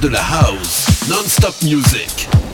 de la house, non-stop music.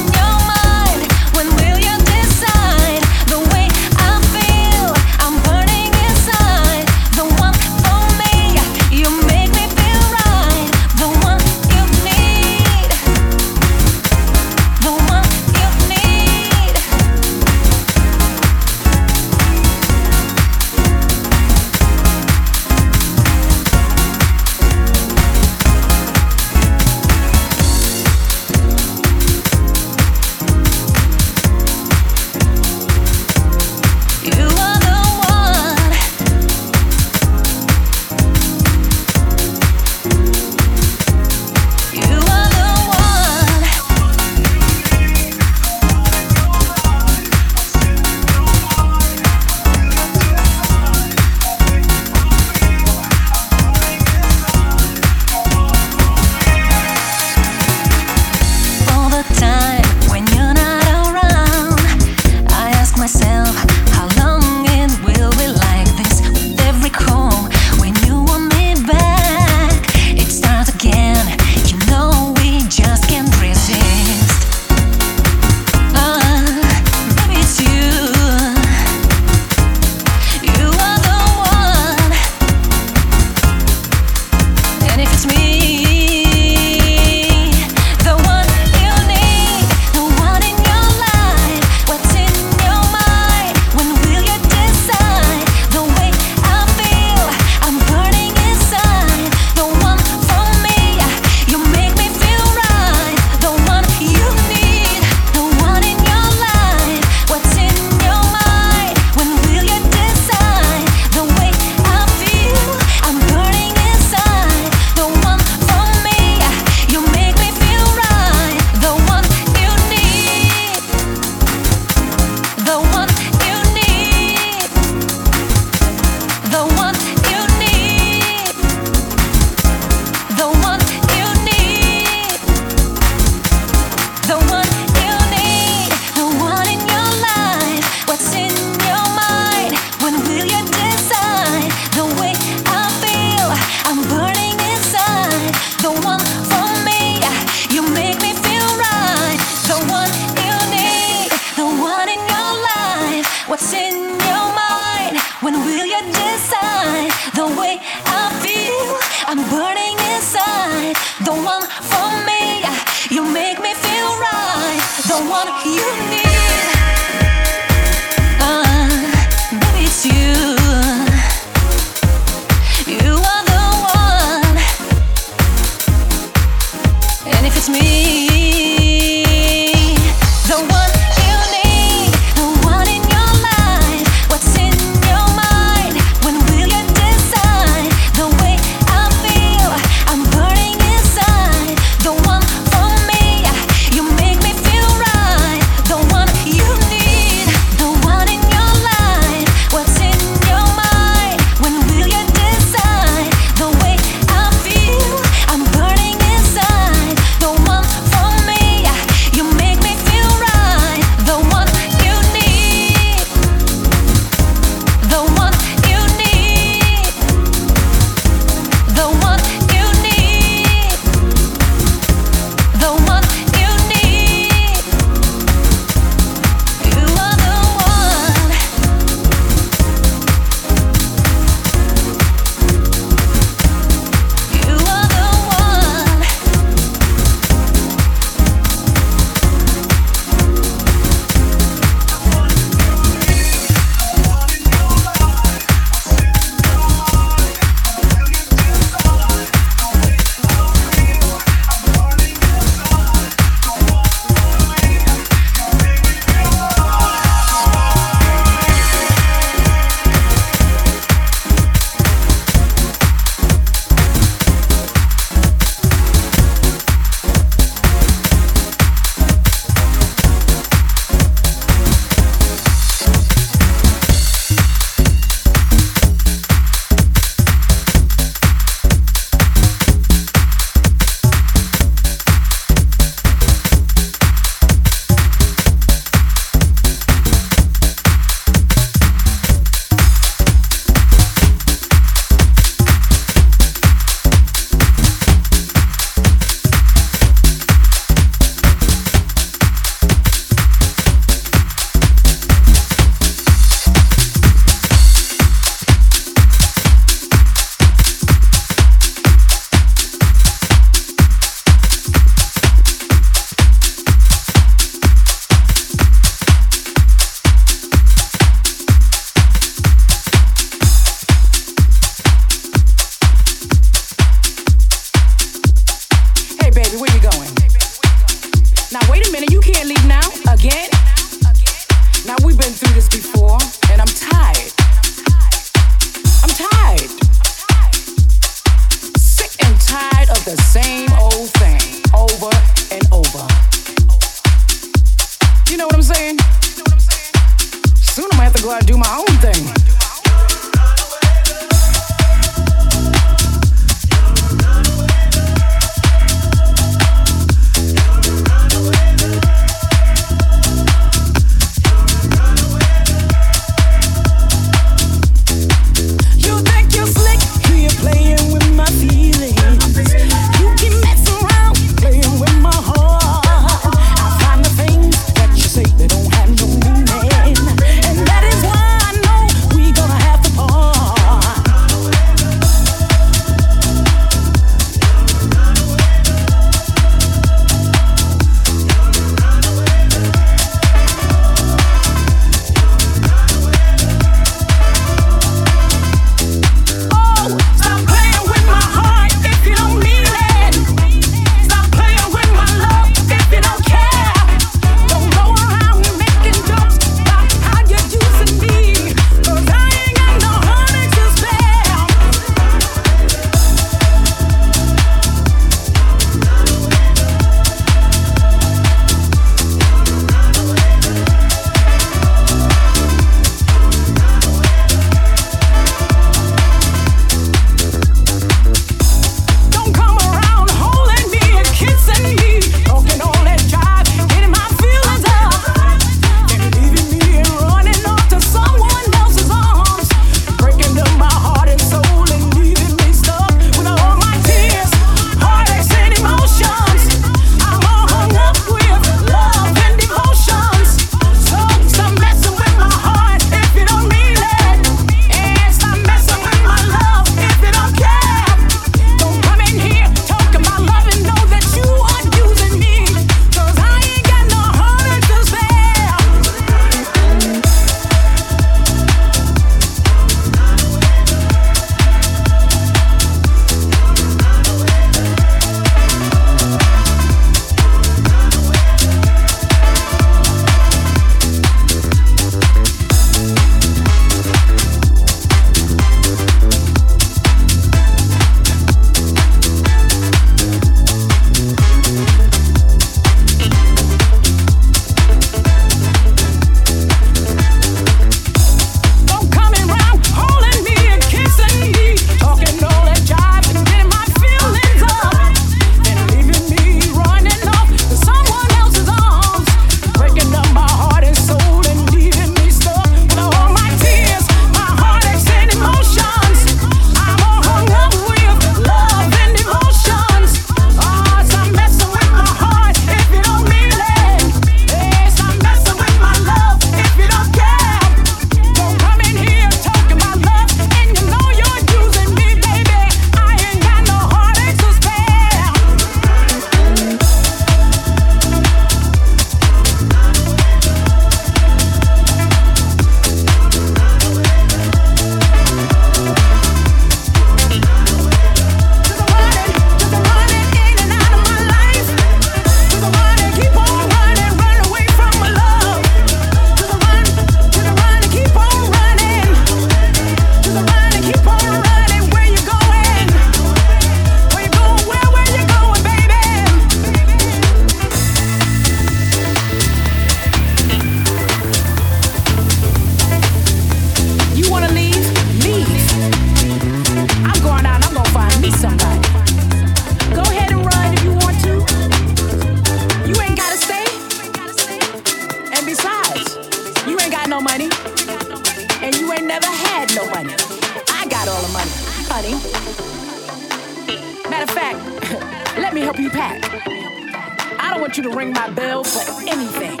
That. I don't want you to ring my bell for anything.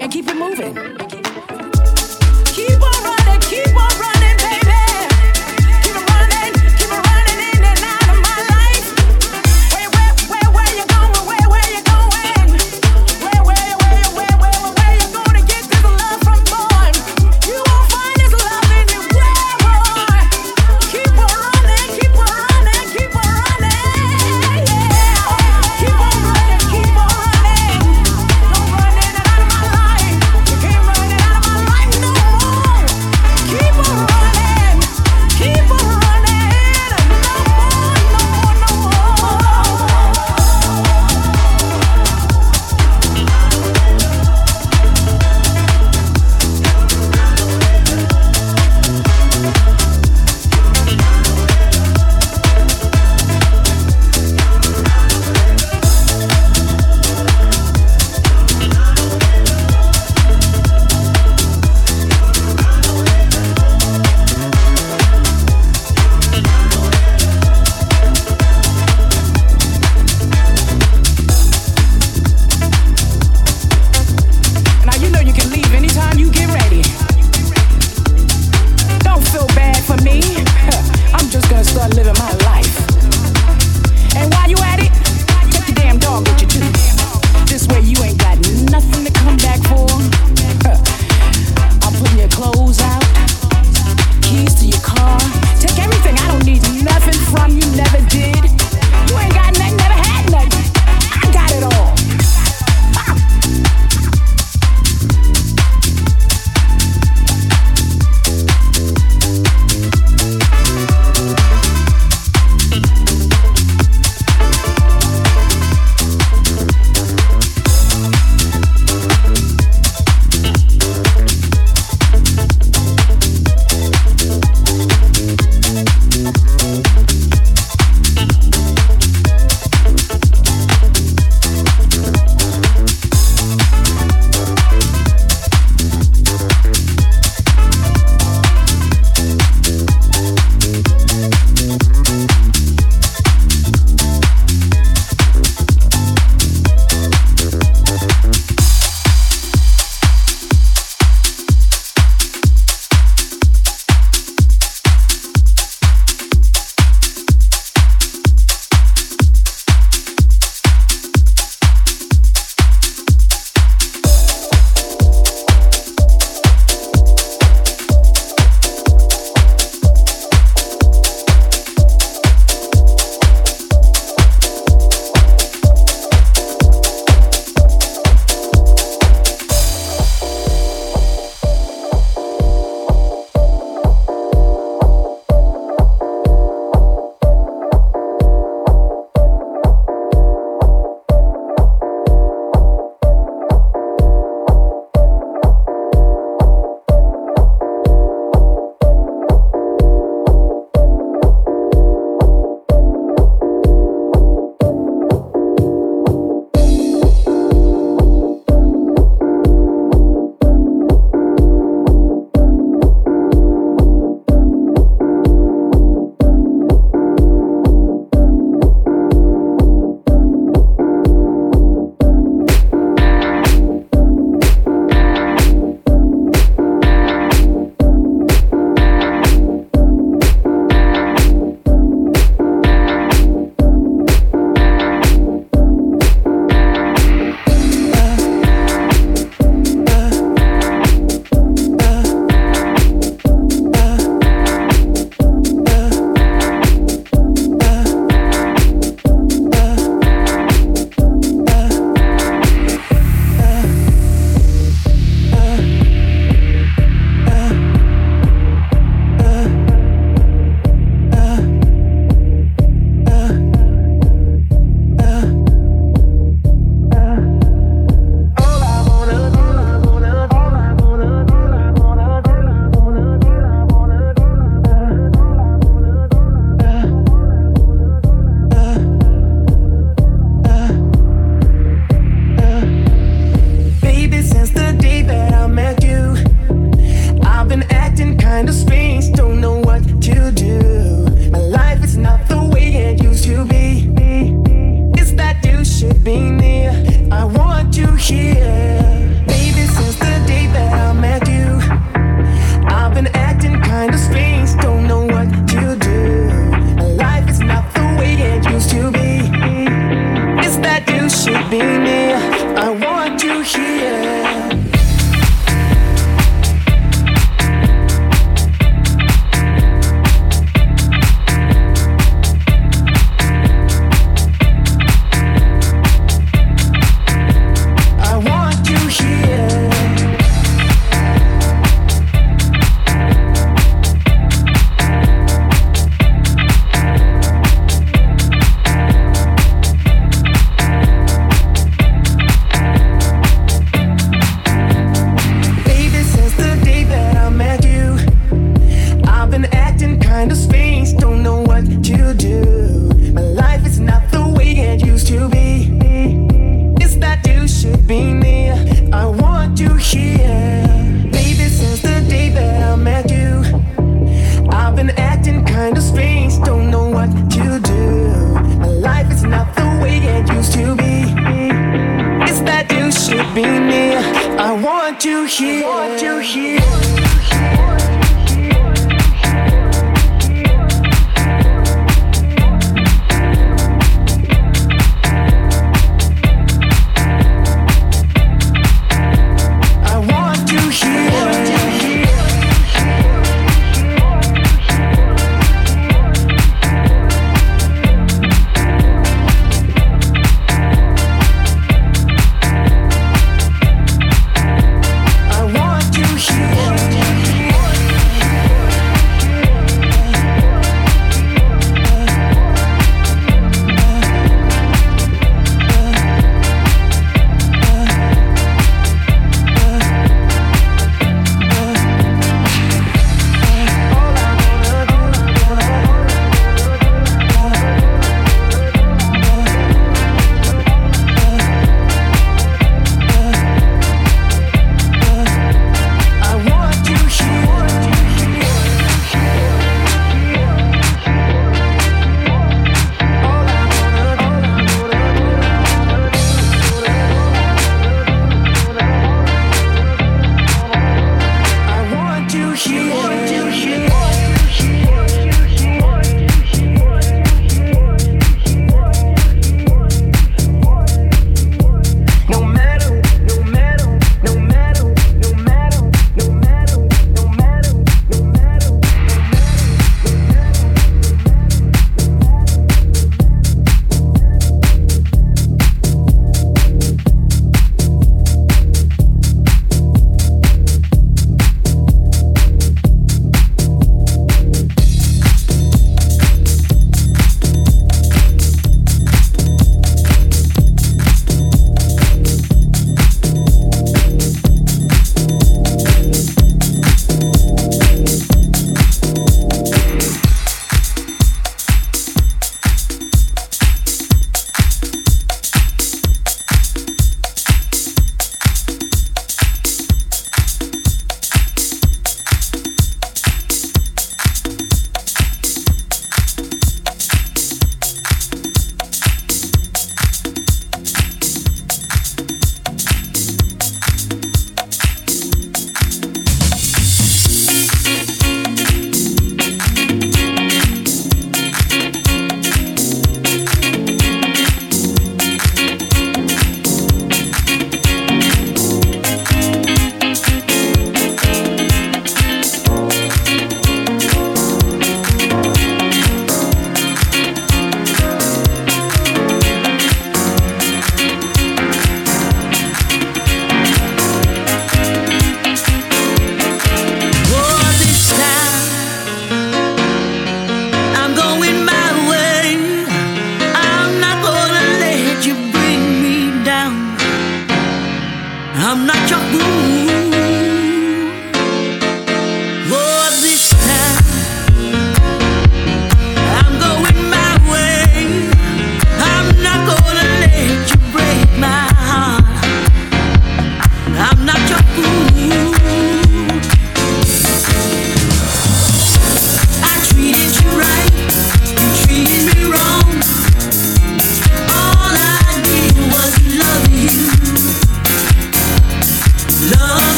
And keep it moving.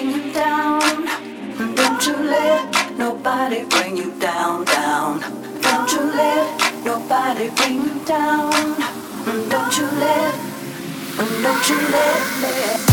bring you down. Don't you let nobody bring you down, down. Don't you let nobody bring you down. Don't you let, don't you let. me.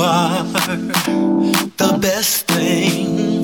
are the best thing.